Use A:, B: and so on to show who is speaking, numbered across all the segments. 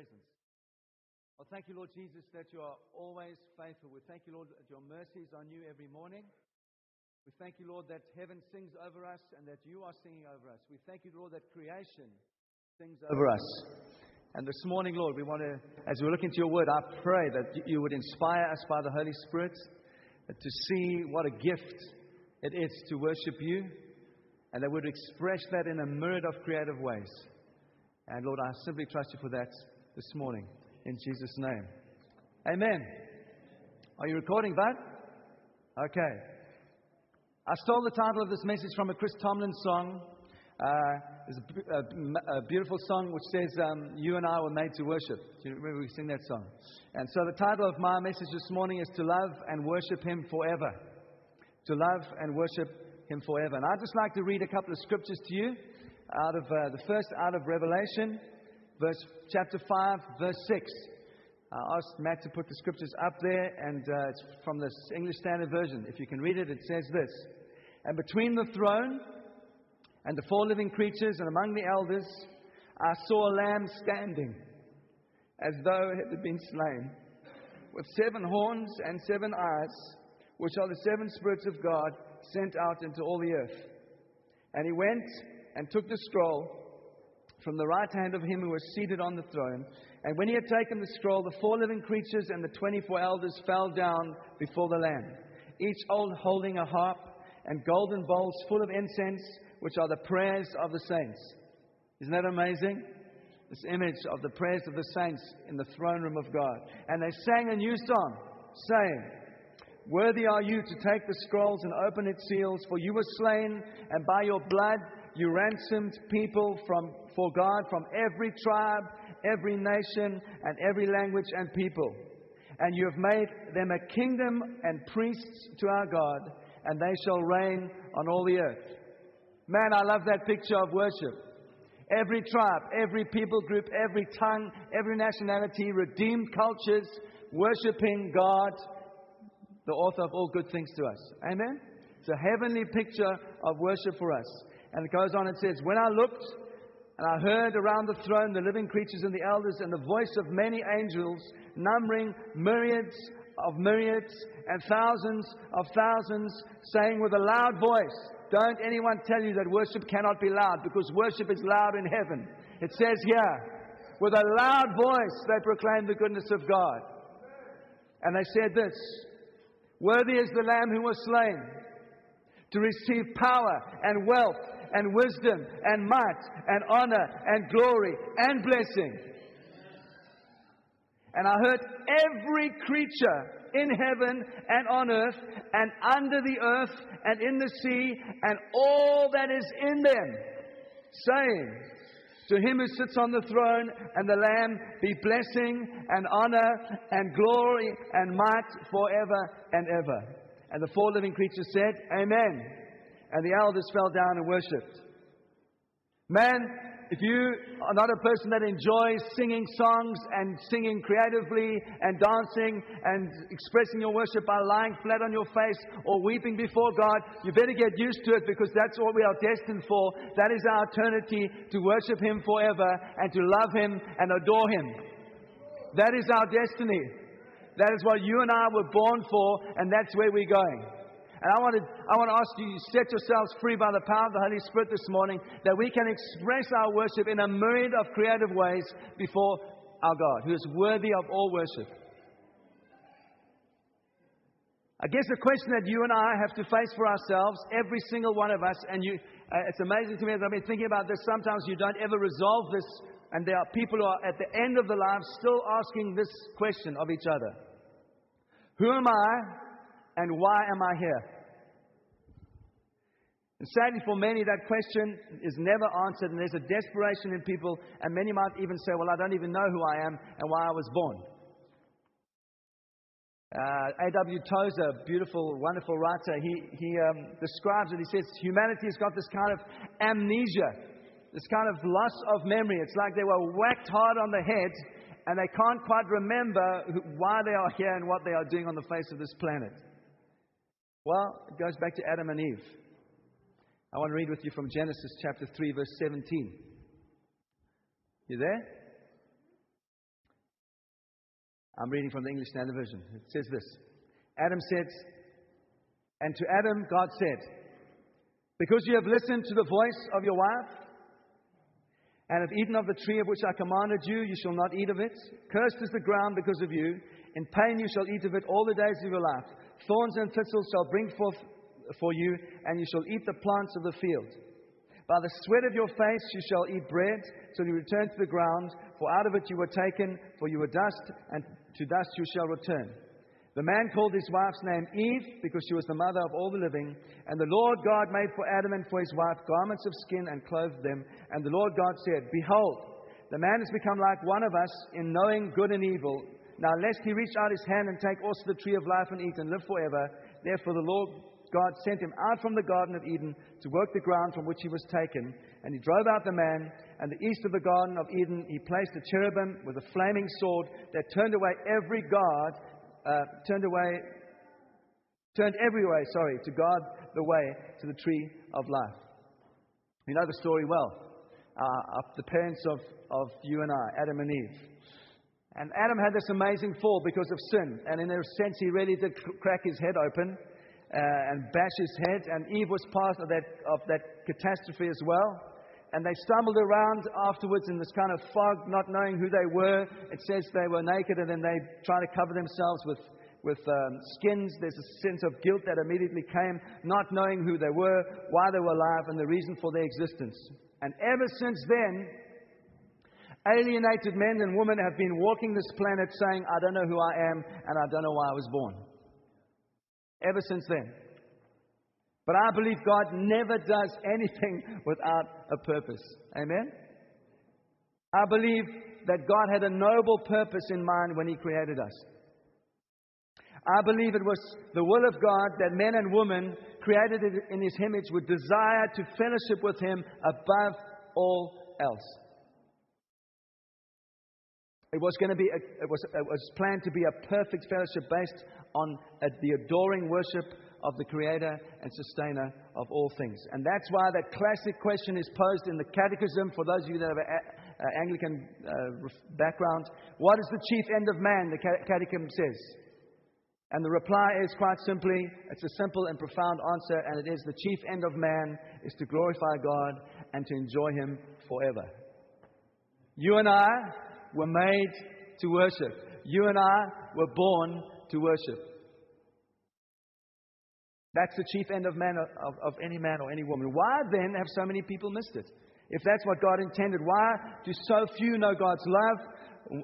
A: presence. Well, thank you, Lord Jesus, that you are always faithful. We thank you, Lord, that your mercies are new every morning. We thank you, Lord, that heaven sings over us and that you are singing over us. We thank you, Lord, that creation sings over us. And this morning, Lord, we want to, as we look into your word, I pray that you would inspire us by the Holy Spirit to see what a gift it is to worship you and that we would express that in a myriad of creative ways. And Lord, I simply trust you for that this morning. In Jesus' name. Amen. Are you recording, that? Okay. I stole the title of this message from a Chris Tomlin song. Uh, there's a, a, a, beautiful song which says, um, You and I were made to worship. Do you remember we sing that song? And so the title of my message this morning is To Love and Worship Him Forever. To love and worship Him forever. And I'd just like to read a couple of scriptures to you out of uh, the first out of Revelation, verse chapter 5, verse 6. I asked Matt to put the scriptures up there, and uh, it's from the English Standard Version. If you can read it, it says this And between the throne and the four living creatures and among the elders, I saw a lamb standing as though it had been slain, with seven horns and seven eyes, which are the seven spirits of God sent out into all the earth. And he went and took the scroll from the right hand of him who was seated on the throne. And when he had taken the scroll, the four living creatures and the twenty four elders fell down before the Lamb, each old holding a harp and golden bowls full of incense, which are the prayers of the saints. Isn't that amazing? This image of the prayers of the saints in the throne room of God. And they sang a new song, saying, Worthy are you to take the scrolls and open its seals, for you were slain, and by your blood you ransomed people from, for God from every tribe, every nation, and every language and people. And you have made them a kingdom and priests to our God, and they shall reign on all the earth. Man, I love that picture of worship. Every tribe, every people group, every tongue, every nationality, redeemed cultures, worshiping God, the author of all good things to us. Amen? It's a heavenly picture of worship for us. And it goes on and says, When I looked, and I heard around the throne the living creatures and the elders, and the voice of many angels, numbering myriads of myriads and thousands of thousands, saying with a loud voice, Don't anyone tell you that worship cannot be loud, because worship is loud in heaven. It says here, with a loud voice they proclaim the goodness of God. And they said this Worthy is the Lamb who was slain to receive power and wealth and wisdom and might and honor and glory and blessing. And I heard every creature in heaven and on earth and under the earth and in the sea and all that is in them saying, To him who sits on the throne and the Lamb be blessing and honor and glory and might forever and ever. And the four living creatures said, Amen. And the elders fell down and worshipped. Man, if you are not a person that enjoys singing songs and singing creatively and dancing and expressing your worship by lying flat on your face or weeping before God, you better get used to it because that's what we are destined for. That is our eternity to worship Him forever and to love Him and adore Him. That is our destiny. That is what you and I were born for, and that's where we're going. And I want to, I want to ask you, set yourselves free by the power of the Holy Spirit this morning, that we can express our worship in a myriad of creative ways before our God, who is worthy of all worship. I guess the question that you and I have to face for ourselves, every single one of us, and you, uh, it's amazing to me as I've been thinking about this, sometimes you don't ever resolve this, and there are people who are at the end of their lives still asking this question of each other Who am I? And why am I here? And sadly, for many, that question is never answered, and there's a desperation in people, and many might even say, Well, I don't even know who I am and why I was born. Uh, A.W. Tozer, beautiful, wonderful writer, he, he um, describes it. He says, Humanity has got this kind of amnesia, this kind of loss of memory. It's like they were whacked hard on the head and they can't quite remember why they are here and what they are doing on the face of this planet. Well, it goes back to Adam and Eve. I want to read with you from Genesis chapter 3, verse 17. You there? I'm reading from the English Standard Version. It says this Adam said, And to Adam, God said, Because you have listened to the voice of your wife, and have eaten of the tree of which I commanded you, you shall not eat of it. Cursed is the ground because of you. In pain you shall eat of it all the days of your life. Thorns and thistles shall bring forth for you, and you shall eat the plants of the field. By the sweat of your face you shall eat bread till you return to the ground, for out of it you were taken, for you were dust, and to dust you shall return. The man called his wife's name Eve because she was the mother of all the living. And the Lord God made for Adam and for his wife garments of skin and clothed them. And the Lord God said, Behold, the man has become like one of us in knowing good and evil. Now lest he reach out his hand and take also the tree of life and eat and live forever. Therefore the Lord God sent him out from the Garden of Eden to work the ground from which he was taken. And he drove out the man, and the east of the Garden of Eden he placed a cherubim with a flaming sword that turned away every god uh, turned away, turned every way, sorry, to guard the way to the tree of life. You know the story well. Uh, the parents of, of you and I, Adam and Eve. And Adam had this amazing fall because of sin. And in a sense, he really did crack his head open uh, and bash his head. And Eve was part of that, of that catastrophe as well. And they stumbled around afterwards in this kind of fog, not knowing who they were. It says they were naked and then they try to cover themselves with, with um, skins. There's a sense of guilt that immediately came, not knowing who they were, why they were alive, and the reason for their existence. And ever since then, alienated men and women have been walking this planet saying, I don't know who I am and I don't know why I was born. Ever since then. But I believe God never does anything without a purpose. Amen? I believe that God had a noble purpose in mind when He created us. I believe it was the will of God that men and women created in His image would desire to fellowship with Him above all else. It was going to be, a, it, was, it was planned to be a perfect fellowship based on a, the adoring worship of the creator and sustainer of all things. And that's why that classic question is posed in the catechism for those of you that have an Anglican uh, background. What is the chief end of man? The catechism says. And the reply is quite simply, it's a simple and profound answer, and it is the chief end of man is to glorify God and to enjoy Him forever. You and I were made to worship. You and I were born to worship. That's the chief end of man of, of any man or any woman. Why then have so many people missed it? If that's what God intended, why do so few know God's love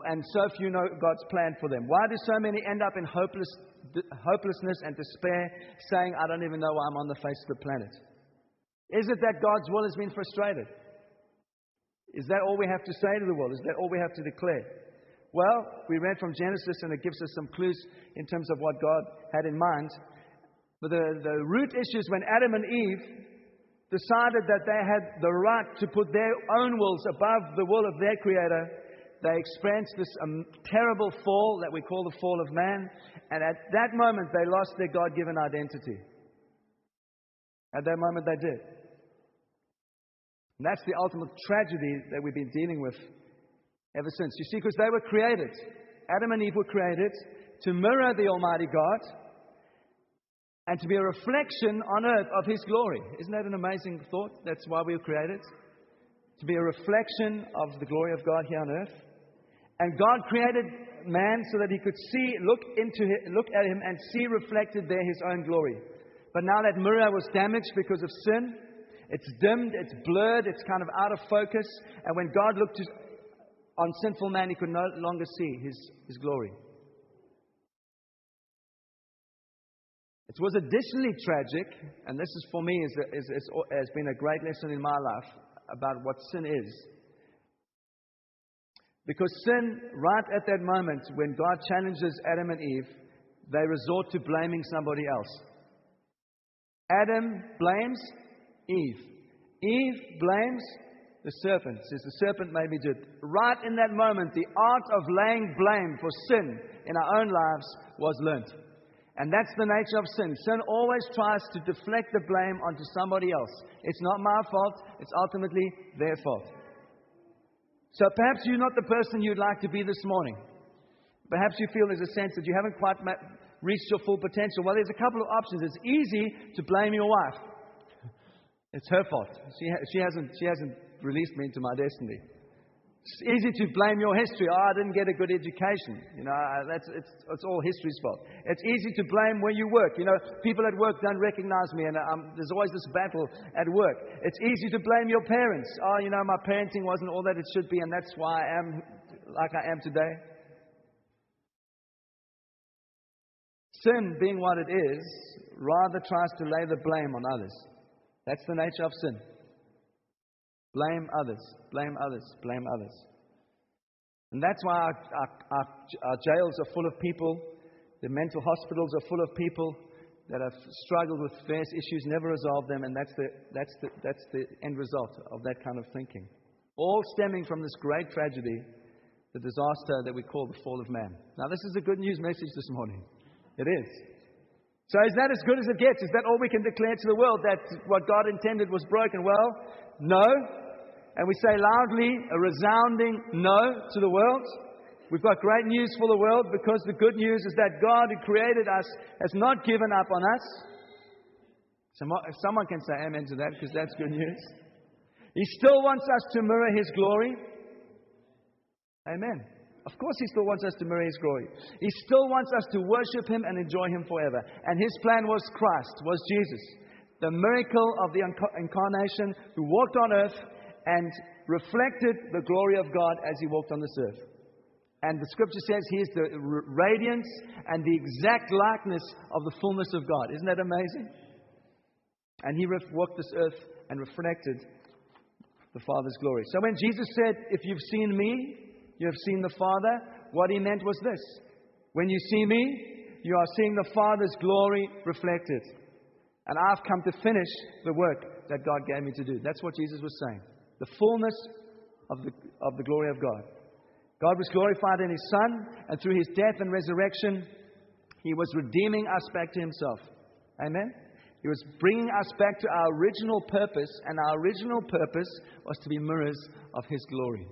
A: and so few know God's plan for them? Why do so many end up in hopeless, hopelessness and despair, saying, I don't even know why I'm on the face of the planet? Is it that God's will has been frustrated? Is that all we have to say to the world? Is that all we have to declare? Well, we read from Genesis and it gives us some clues in terms of what God had in mind. But the, the root issue is when Adam and Eve decided that they had the right to put their own wills above the will of their Creator, they experienced this um, terrible fall that we call the fall of man. And at that moment, they lost their God given identity. At that moment, they did. And that's the ultimate tragedy that we've been dealing with ever since. You see, because they were created, Adam and Eve were created to mirror the Almighty God and to be a reflection on earth of His glory. Isn't that an amazing thought? That's why we were created. To be a reflection of the glory of God here on earth. And God created man so that he could see, look into look at him and see reflected there his own glory. But now that mirror was damaged because of sin, it's dimmed, it's blurred, it's kind of out of focus. And when God looked on sinful man, he could no longer see his, his glory. It was additionally tragic, and this is for me is, is, is, has been a great lesson in my life about what sin is. Because sin, right at that moment when God challenges Adam and Eve, they resort to blaming somebody else. Adam blames Eve. Eve blames the serpent. Says the serpent made me do it. Right in that moment, the art of laying blame for sin in our own lives was learnt. And that's the nature of sin. Sin always tries to deflect the blame onto somebody else. It's not my fault, it's ultimately their fault. So perhaps you're not the person you'd like to be this morning. Perhaps you feel there's a sense that you haven't quite reached your full potential. Well, there's a couple of options. It's easy to blame your wife. It's her fault. She, ha- she, hasn't, she hasn't released me into my destiny. It's easy to blame your history. Oh, I didn't get a good education. You know, that's, it's, it's all history's fault. It's easy to blame where you work. You know, people at work don't recognize me, and um, there's always this battle at work. It's easy to blame your parents. Oh, you know, my parenting wasn't all that it should be, and that's why I am like I am today. Sin, being what it is, rather tries to lay the blame on others. That's the nature of sin. Blame others, blame others, blame others. And that's why our, our, our, our, jails are full of people, the mental hospitals are full of people that have struggled with various issues, never resolved them, and that's the, that's, the, that's the end result of that kind of thinking. All stemming from this great tragedy, the disaster that we call the fall of man. Now, this is a good news message this morning. It is. So, is that as good as it gets? Is that all we can declare to the world that what God intended was broken? Well, no. And we say loudly a resounding no to the world. We've got great news for the world because the good news is that God who created us has not given up on us. Someone can say amen to that because that's good news. He still wants us to mirror His glory. Amen. Of course, He still wants us to mirror His glory. He still wants us to worship Him and enjoy Him forever. And His plan was Christ, was Jesus. The miracle of the incarnation who walked on earth and reflected the glory of God as he walked on this earth. And the scripture says he is the radiance and the exact likeness of the fullness of God. Isn't that amazing? And he walked this earth and reflected the Father's glory. So when Jesus said, If you've seen me, you have seen the Father, what he meant was this When you see me, you are seeing the Father's glory reflected. And I've come to finish the work that God gave me to do. That's what Jesus was saying the fullness of the, of the glory of God. God was glorified in His Son, and through His death and resurrection, He was redeeming us back to Himself. Amen? He was bringing us back to our original purpose, and our original purpose was to be mirrors of His glory.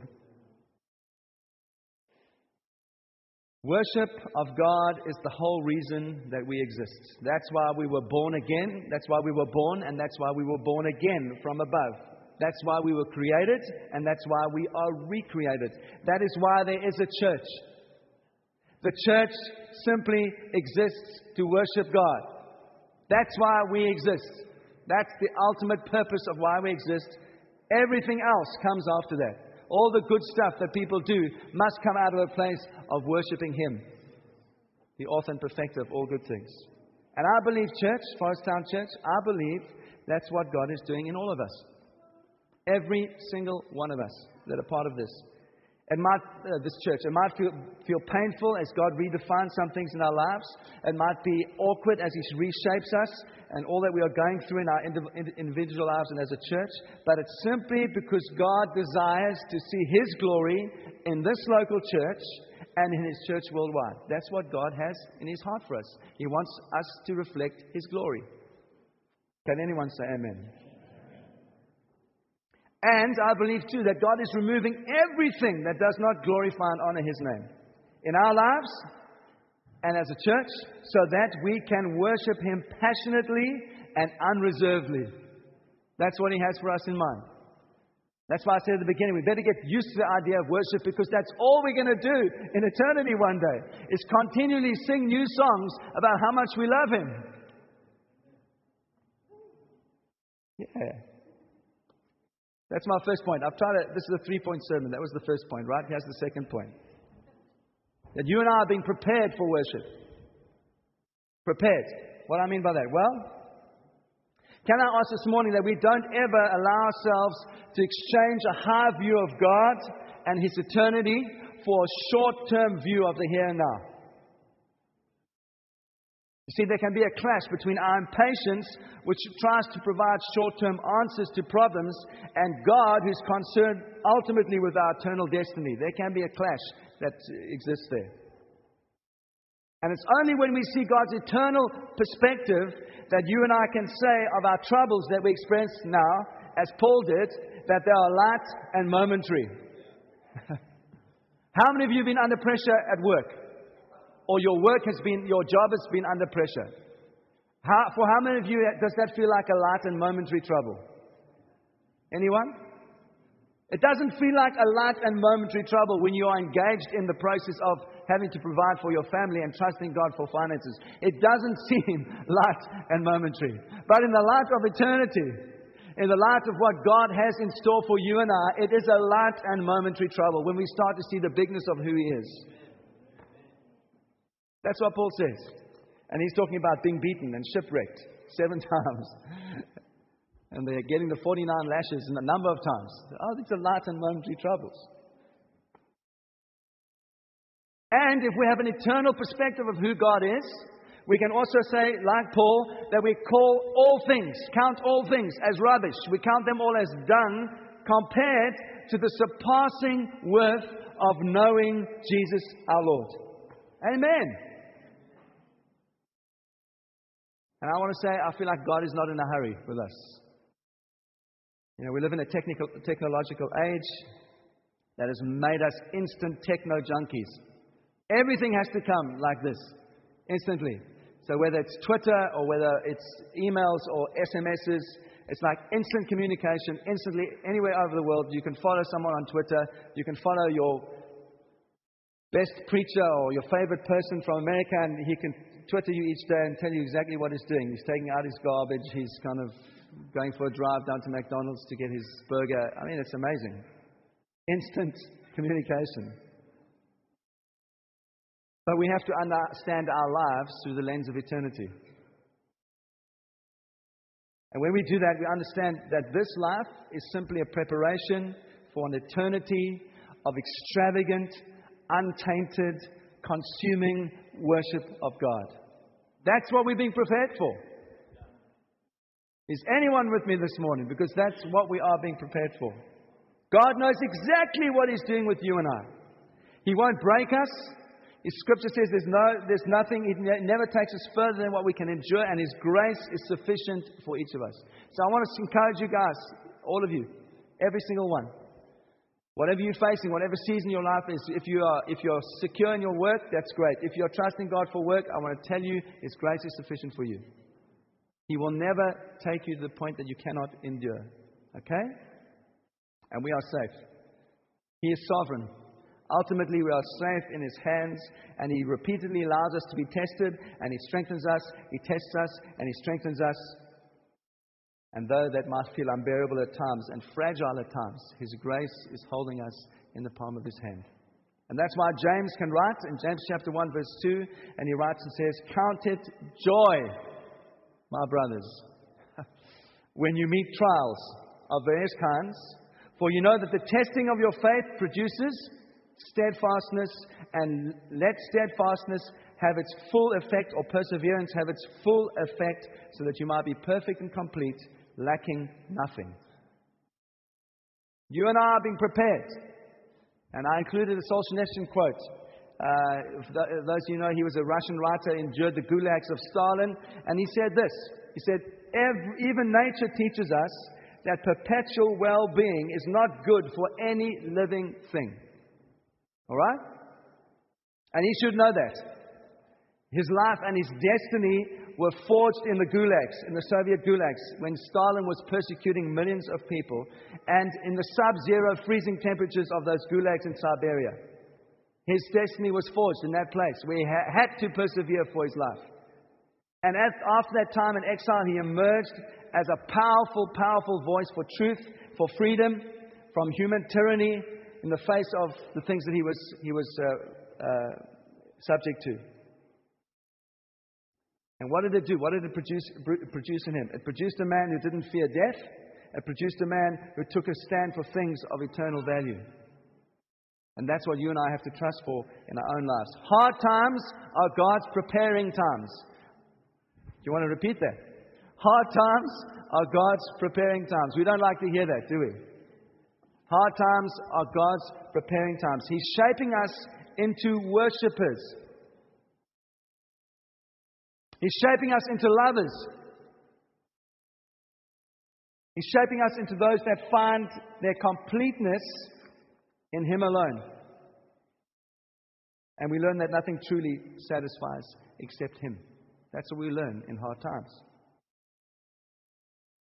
A: Worship of God is the whole reason that we exist. That's why we were born again. That's why we were born, and that's why we were born again from above. That's why we were created, and that's why we are recreated. That is why there is a church. The church simply exists to worship God. That's why we exist. That's the ultimate purpose of why we exist. Everything else comes after that. All the good stuff that people do must come out of a place of worshiping Him, the author and perfecter of all good things. And I believe, church, Forest Town Church, I believe that's what God is doing in all of us. Every single one of us that are part of this. It might, uh, this church, it might feel, feel painful as God redefines some things in our lives. It might be awkward as He reshapes us and all that we are going through in our individual lives and as a church. But it's simply because God desires to see His glory in this local church and in His church worldwide. That's what God has in His heart for us. He wants us to reflect His glory. Can anyone say amen? And I believe too that God is removing everything that does not glorify and honor His name in our lives and as a church so that we can worship Him passionately and unreservedly. That's what He has for us in mind. That's why I said at the beginning, we better get used to the idea of worship because that's all we're going to do in eternity one day is continually sing new songs about how much we love Him. Yeah. That's my first point. I've tried to, this is a three point sermon. That was the first point, right? Here's the second point. That you and I are being prepared for worship. Prepared. What do I mean by that? Well, can I ask this morning that we don't ever allow ourselves to exchange a high view of God and His eternity for a short term view of the here and now? You see, there can be a clash between our impatience, which tries to provide short term answers to problems, and God, who's concerned ultimately with our eternal destiny. There can be a clash that exists there. And it's only when we see God's eternal perspective that you and I can say of our troubles that we experience now, as Paul did, that they are light and momentary. How many of you have been under pressure at work? Or your work has been, your job has been under pressure. How, for how many of you does that feel like a light and momentary trouble? Anyone? It doesn't feel like a light and momentary trouble when you are engaged in the process of having to provide for your family and trusting God for finances. It doesn't seem light and momentary. But in the light of eternity, in the light of what God has in store for you and I, it is a light and momentary trouble when we start to see the bigness of who He is. That's what Paul says. And he's talking about being beaten and shipwrecked seven times. and they're getting the 49 lashes in a number of times. Oh, these are light and momentary troubles. And if we have an eternal perspective of who God is, we can also say, like Paul, that we call all things, count all things as rubbish. We count them all as dung compared to the surpassing worth of knowing Jesus our Lord. Amen. And I want to say, I feel like God is not in a hurry with us. You know, we live in a technical, technological age that has made us instant techno junkies. Everything has to come like this, instantly. So whether it's Twitter or whether it's emails or SMSs, it's like instant communication, instantly, anywhere over the world. You can follow someone on Twitter. You can follow your best preacher or your favorite person from America, and he can Twitter you each day and tell you exactly what he's doing. He's taking out his garbage. He's kind of going for a drive down to McDonald's to get his burger. I mean, it's amazing. Instant communication. But we have to understand our lives through the lens of eternity. And when we do that, we understand that this life is simply a preparation for an eternity of extravagant, untainted, consuming worship of God. That's what we're being prepared for. Is anyone with me this morning? Because that's what we are being prepared for. God knows exactly what He's doing with you and I. He won't break us. His scripture says there's, no, there's nothing, it never takes us further than what we can endure, and His grace is sufficient for each of us. So I want to encourage you guys, all of you, every single one. Whatever you're facing, whatever season your life is, if, you are, if you're secure in your work, that's great. If you're trusting God for work, I want to tell you His grace is sufficient for you. He will never take you to the point that you cannot endure. Okay? And we are safe. He is sovereign. Ultimately, we are safe in His hands, and He repeatedly allows us to be tested, and He strengthens us, He tests us, and He strengthens us. And though that might feel unbearable at times and fragile at times, His grace is holding us in the palm of His hand. And that's why James can write in James chapter 1, verse 2, and he writes and says, Count it joy, my brothers, when you meet trials of various kinds, for you know that the testing of your faith produces steadfastness, and let steadfastness have its full effect, or perseverance have its full effect, so that you might be perfect and complete, lacking nothing. You and I are being prepared. And I included a Solzhenitsyn quote. Uh, those of you know, he was a Russian writer, endured the gulags of Stalin, and he said this. He said, Even nature teaches us that perpetual well being is not good for any living thing. All right? And he should know that. His life and his destiny were forged in the gulags, in the Soviet gulags, when Stalin was persecuting millions of people, and in the sub zero freezing temperatures of those gulags in Siberia. His destiny was forged in that place where he ha- had to persevere for his life. And after that time in exile, he emerged as a powerful, powerful voice for truth, for freedom, from human tyranny, in the face of the things that he was, he was uh, uh, subject to. And what did it do? What did it produce, produce in him? It produced a man who didn't fear death. It produced a man who took a stand for things of eternal value. And that's what you and I have to trust for in our own lives. Hard times are God's preparing times. Do you want to repeat that? Hard times are God's preparing times. We don't like to hear that, do we? Hard times are God's preparing times. He's shaping us into worshippers. He's shaping us into lovers. He's shaping us into those that find their completeness in Him alone. And we learn that nothing truly satisfies except Him. That's what we learn in hard times.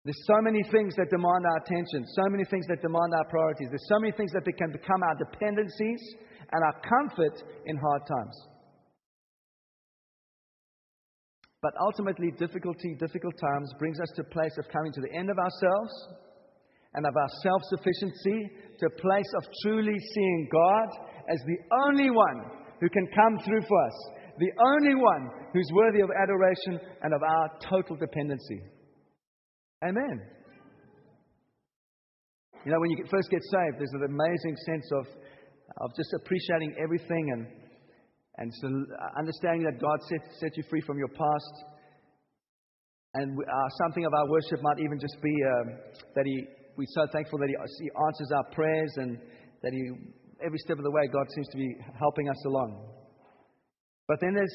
A: There's so many things that demand our attention, so many things that demand our priorities. There's so many things that can become our dependencies and our comfort in hard times. But ultimately, difficulty, difficult times brings us to a place of coming to the end of ourselves and of our self sufficiency to a place of truly seeing God as the only one who can come through for us, the only one who's worthy of adoration and of our total dependency. Amen. You know, when you first get saved, there's an amazing sense of, of just appreciating everything and, and so understanding that God set, set you free from your past. And uh, something of our worship might even just be um, that he, we're so thankful that he, he answers our prayers and that he, every step of the way, God seems to be helping us along. But then there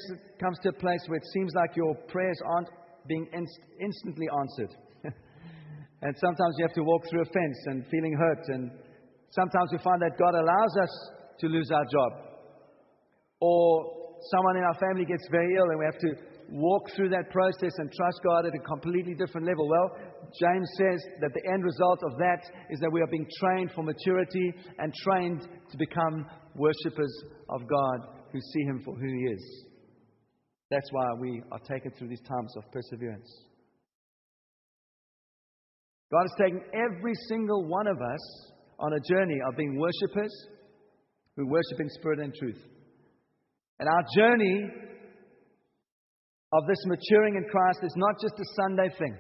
A: comes to a place where it seems like your prayers aren't being inst- instantly answered. And sometimes you have to walk through a fence and feeling hurt. And sometimes we find that God allows us to lose our job. Or someone in our family gets very ill and we have to walk through that process and trust God at a completely different level. Well, James says that the end result of that is that we are being trained for maturity and trained to become worshippers of God who see Him for who He is. That's why we are taken through these times of perseverance. God has taken every single one of us on a journey of being worshippers who worship in spirit and truth. And our journey of this maturing in Christ is not just a Sunday thing.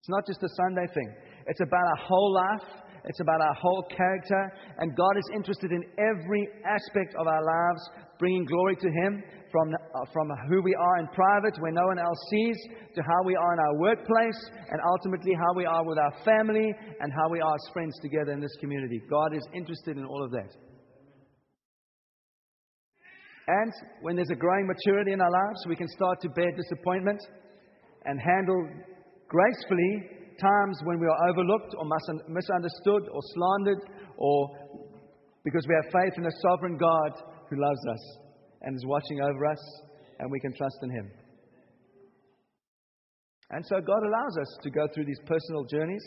A: It's not just a Sunday thing. It's about our whole life. It's about our whole character. And God is interested in every aspect of our lives, bringing glory to Him from, uh, from who we are in private where no one else sees, to how we are in our workplace, and ultimately how we are with our family and how we are as friends together in this community. God is interested in all of that. And when there's a growing maturity in our lives, we can start to bear disappointment and handle gracefully times when we are overlooked or misunderstood or slandered or because we have faith in a sovereign God who loves us and is watching over us and we can trust in Him. And so God allows us to go through these personal journeys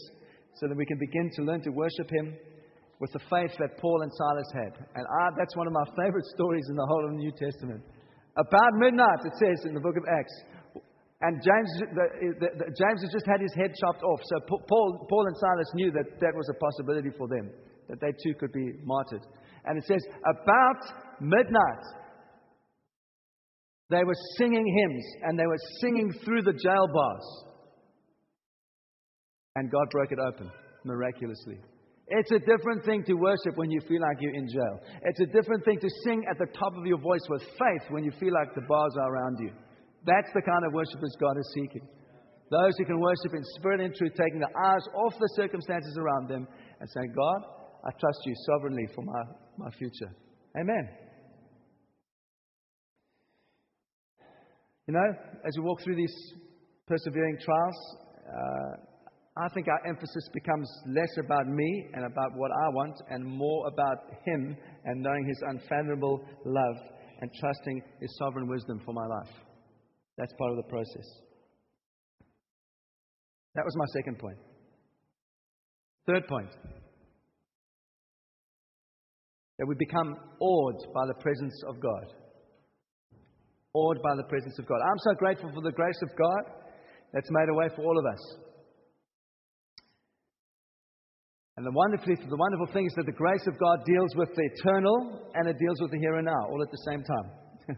A: so that we can begin to learn to worship Him with the faith that Paul and Silas had. And I, that's one of my favorite stories in the whole of the New Testament. About midnight, it says in the book of Acts, and James, the, the, the, James has just had his head chopped off. So Paul, Paul and Silas knew that that was a possibility for them, that they too could be martyred. And it says, about midnight, they were singing hymns and they were singing through the jail bars. And God broke it open miraculously. It's a different thing to worship when you feel like you're in jail. It's a different thing to sing at the top of your voice with faith when you feel like the bars are around you. That's the kind of worshipers God is seeking. Those who can worship in spirit and truth, taking the eyes off the circumstances around them and saying, God, I trust you sovereignly for my, my future. Amen. You know, as we walk through these persevering trials, uh, I think our emphasis becomes less about me and about what I want and more about Him and knowing His unfathomable love and trusting His sovereign wisdom for my life. That's part of the process. That was my second point. Third point that we become awed by the presence of God. Awed by the presence of God. I'm so grateful for the grace of God that's made a way for all of us. And the, wonderfully, the wonderful thing is that the grace of God deals with the eternal and it deals with the here and now, all at the same time.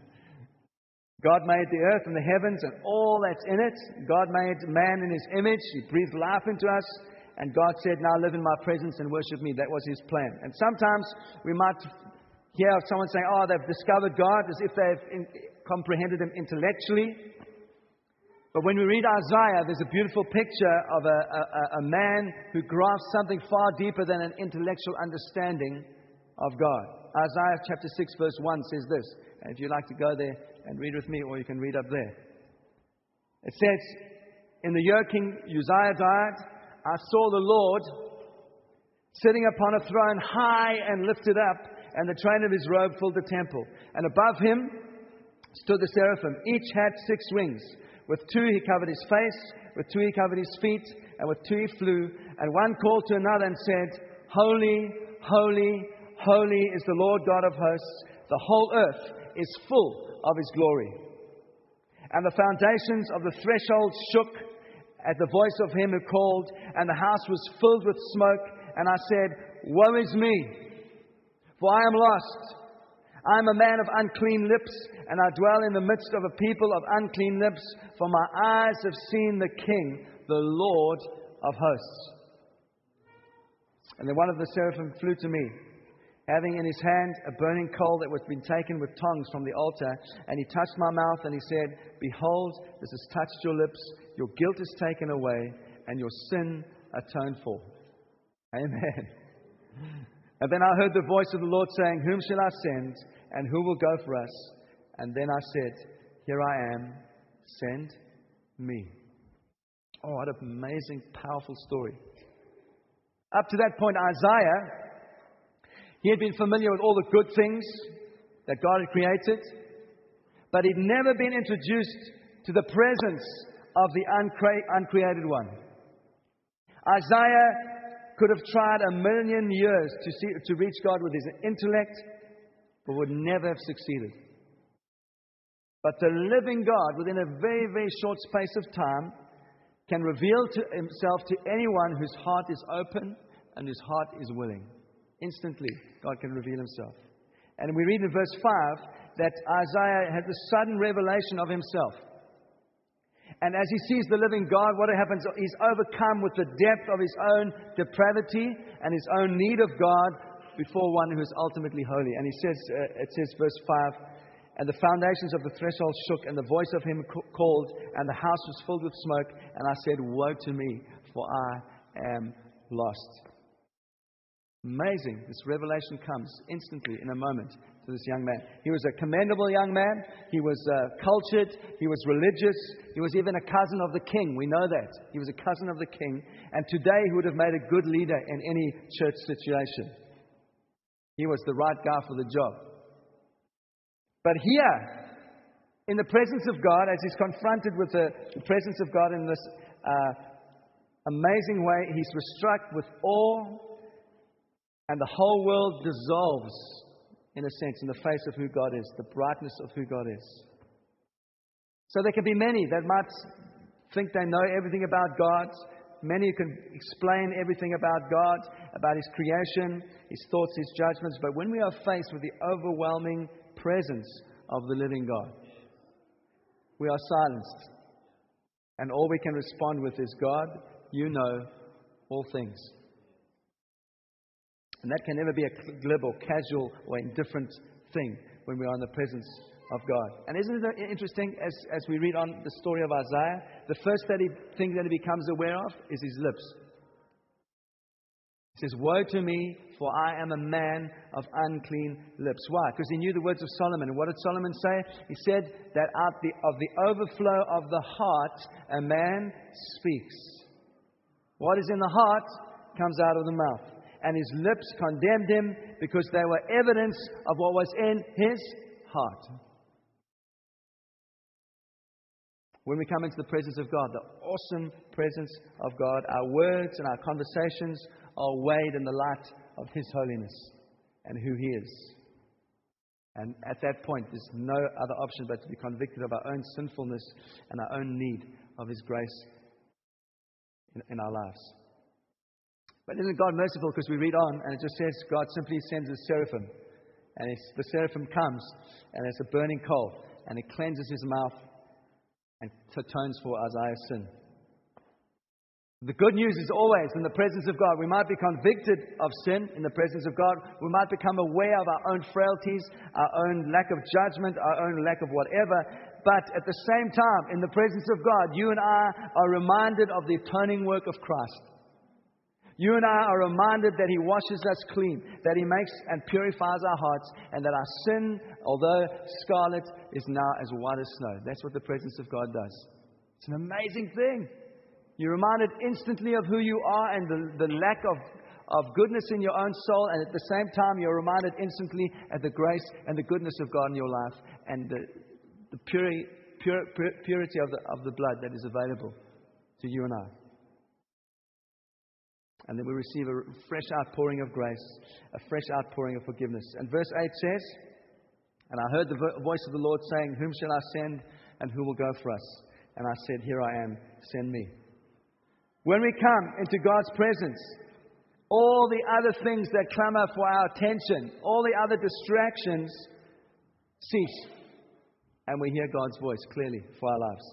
A: God made the earth and the heavens and all that's in it. God made man in his image. He breathed life into us. And God said, Now live in my presence and worship me. That was his plan. And sometimes we might hear someone saying, Oh, they've discovered God as if they've in, comprehended him intellectually. But when we read Isaiah, there's a beautiful picture of a, a, a man who grasps something far deeper than an intellectual understanding of God. Isaiah chapter 6, verse 1 says this. And if you'd like to go there, and read with me, or you can read up there. It says, In the year King Uzziah died, I saw the Lord sitting upon a throne high and lifted up, and the train of his robe filled the temple. And above him stood the seraphim. Each had six wings. With two he covered his face, with two he covered his feet, and with two he flew. And one called to another and said, Holy, holy, holy is the Lord God of hosts. The whole earth is full of his glory. And the foundations of the threshold shook at the voice of him who called, and the house was filled with smoke. And I said, Woe is me, for I am lost. I am a man of unclean lips, and I dwell in the midst of a people of unclean lips, for my eyes have seen the King, the Lord of hosts. And then one of the seraphim flew to me, having in his hand a burning coal that was been taken with tongs from the altar. And he touched my mouth, and he said, Behold, this has touched your lips. Your guilt is taken away, and your sin atoned for. Amen. And then I heard the voice of the Lord saying, Whom shall I send? And who will go for us? And then I said, Here I am, send me. Oh, what an amazing, powerful story. Up to that point, Isaiah, he had been familiar with all the good things that God had created, but he'd never been introduced to the presence of the uncre- uncreated one. Isaiah could have tried a million years to, see, to reach God with his intellect, but would never have succeeded. But the living God, within a very, very short space of time, can reveal to himself to anyone whose heart is open and whose heart is willing. Instantly, God can reveal himself. And we read in verse 5 that Isaiah has a sudden revelation of himself. And as he sees the living God, what happens? He's overcome with the depth of his own depravity and his own need of God before one who is ultimately holy. And he says, uh, it says, verse 5, and the foundations of the threshold shook, and the voice of him called, and the house was filled with smoke. And I said, Woe to me, for I am lost. Amazing. This revelation comes instantly, in a moment, to this young man. He was a commendable young man. He was uh, cultured. He was religious. He was even a cousin of the king. We know that. He was a cousin of the king. And today, he would have made a good leader in any church situation. He was the right guy for the job. But here, in the presence of God, as he's confronted with the, the presence of God in this uh, amazing way, he's struck with awe, and the whole world dissolves, in a sense, in the face of who God is, the brightness of who God is. So there can be many that might think they know everything about God. Many who can explain everything about God, about His creation, His thoughts, His judgments. But when we are faced with the overwhelming presence of the living God. We are silenced. And all we can respond with is God, you know all things. And that can never be a glib or casual or indifferent thing when we are in the presence of God. And isn't it uh, interesting as, as we read on the story of Isaiah? The first that he, thing that he becomes aware of is his lips. Says, Woe to me, for I am a man of unclean lips. Why? Because he knew the words of Solomon. And what did Solomon say? He said that out the, of the overflow of the heart, a man speaks. What is in the heart comes out of the mouth. And his lips condemned him because they were evidence of what was in his heart. When we come into the presence of God, the awesome presence of God, our words and our conversations are weighed in the light of His holiness and who He is. And at that point, there's no other option but to be convicted of our own sinfulness and our own need of His grace in, in our lives. But isn't God merciful? Because we read on and it just says God simply sends a seraphim. And the seraphim comes and it's a burning coal and it cleanses his mouth and atones for Isaiah's sin. The good news is always in the presence of God. We might be convicted of sin in the presence of God. We might become aware of our own frailties, our own lack of judgment, our own lack of whatever. But at the same time, in the presence of God, you and I are reminded of the atoning work of Christ. You and I are reminded that He washes us clean, that He makes and purifies our hearts, and that our sin, although scarlet, is now as white as snow. That's what the presence of God does. It's an amazing thing. You're reminded instantly of who you are and the, the lack of, of goodness in your own soul, and at the same time, you're reminded instantly of the grace and the goodness of God in your life and the, the purity, purity of the, of the blood that is available to you and I. And then we receive a fresh outpouring of grace, a fresh outpouring of forgiveness. And verse 8 says, And I heard the voice of the Lord saying, Whom shall I send, and who will go for us? And I said, Here I am, send me. When we come into God's presence, all the other things that clamor for our attention, all the other distractions cease. And we hear God's voice clearly for our lives.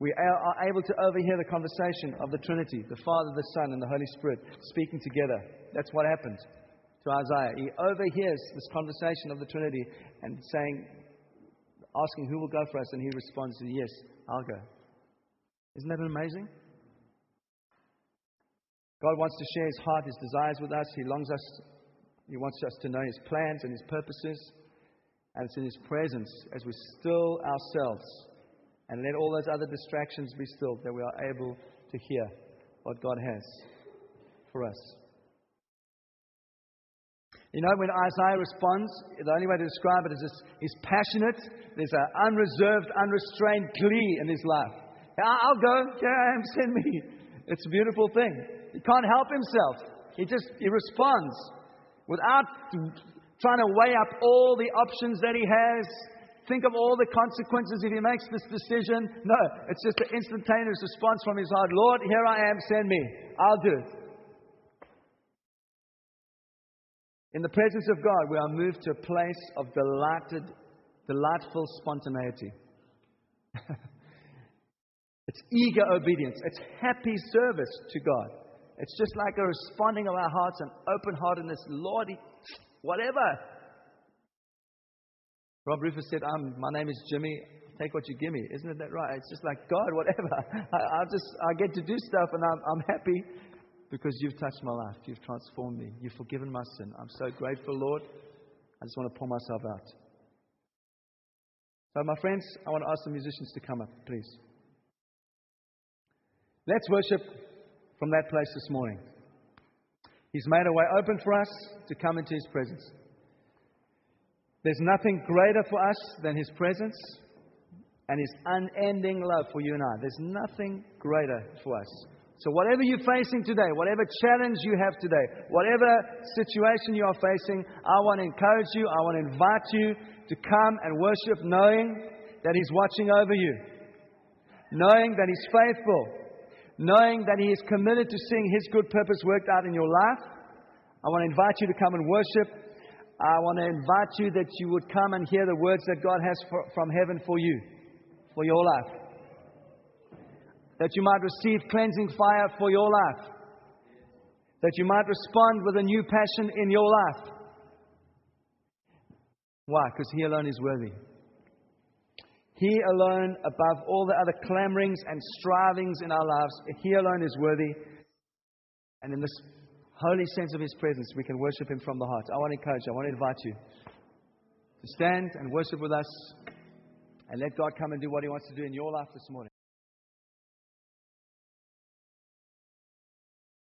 A: We are able to overhear the conversation of the Trinity, the Father, the Son, and the Holy Spirit speaking together. That's what happened to Isaiah. He overhears this conversation of the Trinity and saying, asking who will go for us, and he responds, Yes, I'll go. Isn't that amazing? God wants to share his heart, his desires with us. He longs us, he wants us to know his plans and his purposes. And it's in his presence as we still ourselves and let all those other distractions be still that we are able to hear what God has for us. You know, when Isaiah responds, the only way to describe it is this, he's passionate. There's an unreserved, unrestrained glee in his life. I'll go. Am. Send me. It's a beautiful thing. He can't help himself. He just he responds without trying to weigh up all the options that he has. Think of all the consequences if he makes this decision. No, it's just an instantaneous response from his heart. Lord, here I am. Send me. I'll do it. In the presence of God, we are moved to a place of delighted, delightful spontaneity. it's eager obedience. It's happy service to God. It's just like a responding of our hearts and open heartedness. Lord, whatever. Rob Rufus said, um, My name is Jimmy. Take what you give me. Isn't that right? It's just like, God, whatever. I, I just, I get to do stuff and I'm, I'm happy because you've touched my life. You've transformed me. You've forgiven my sin. I'm so grateful, Lord. I just want to pour myself out. So, my friends, I want to ask the musicians to come up, please. Let's worship from that place this morning. He's made a way open for us to come into His presence. There's nothing greater for us than His presence and His unending love for you and I. There's nothing greater for us. So, whatever you're facing today, whatever challenge you have today, whatever situation you are facing, I want to encourage you, I want to invite you to come and worship knowing that He's watching over you, knowing that He's faithful, knowing that He is committed to seeing His good purpose worked out in your life. I want to invite you to come and worship. I want to invite you that you would come and hear the words that God has for, from heaven for you, for your life that you might receive cleansing fire for your life, that you might respond with a new passion in your life. Why? Because He alone is worthy. He alone, above all the other clamorings and strivings in our lives, He alone is worthy. And in this holy sense of His presence, we can worship Him from the heart. I want to encourage you, I want to invite you to stand and worship with us and let God come and do what He wants to do in your life this morning.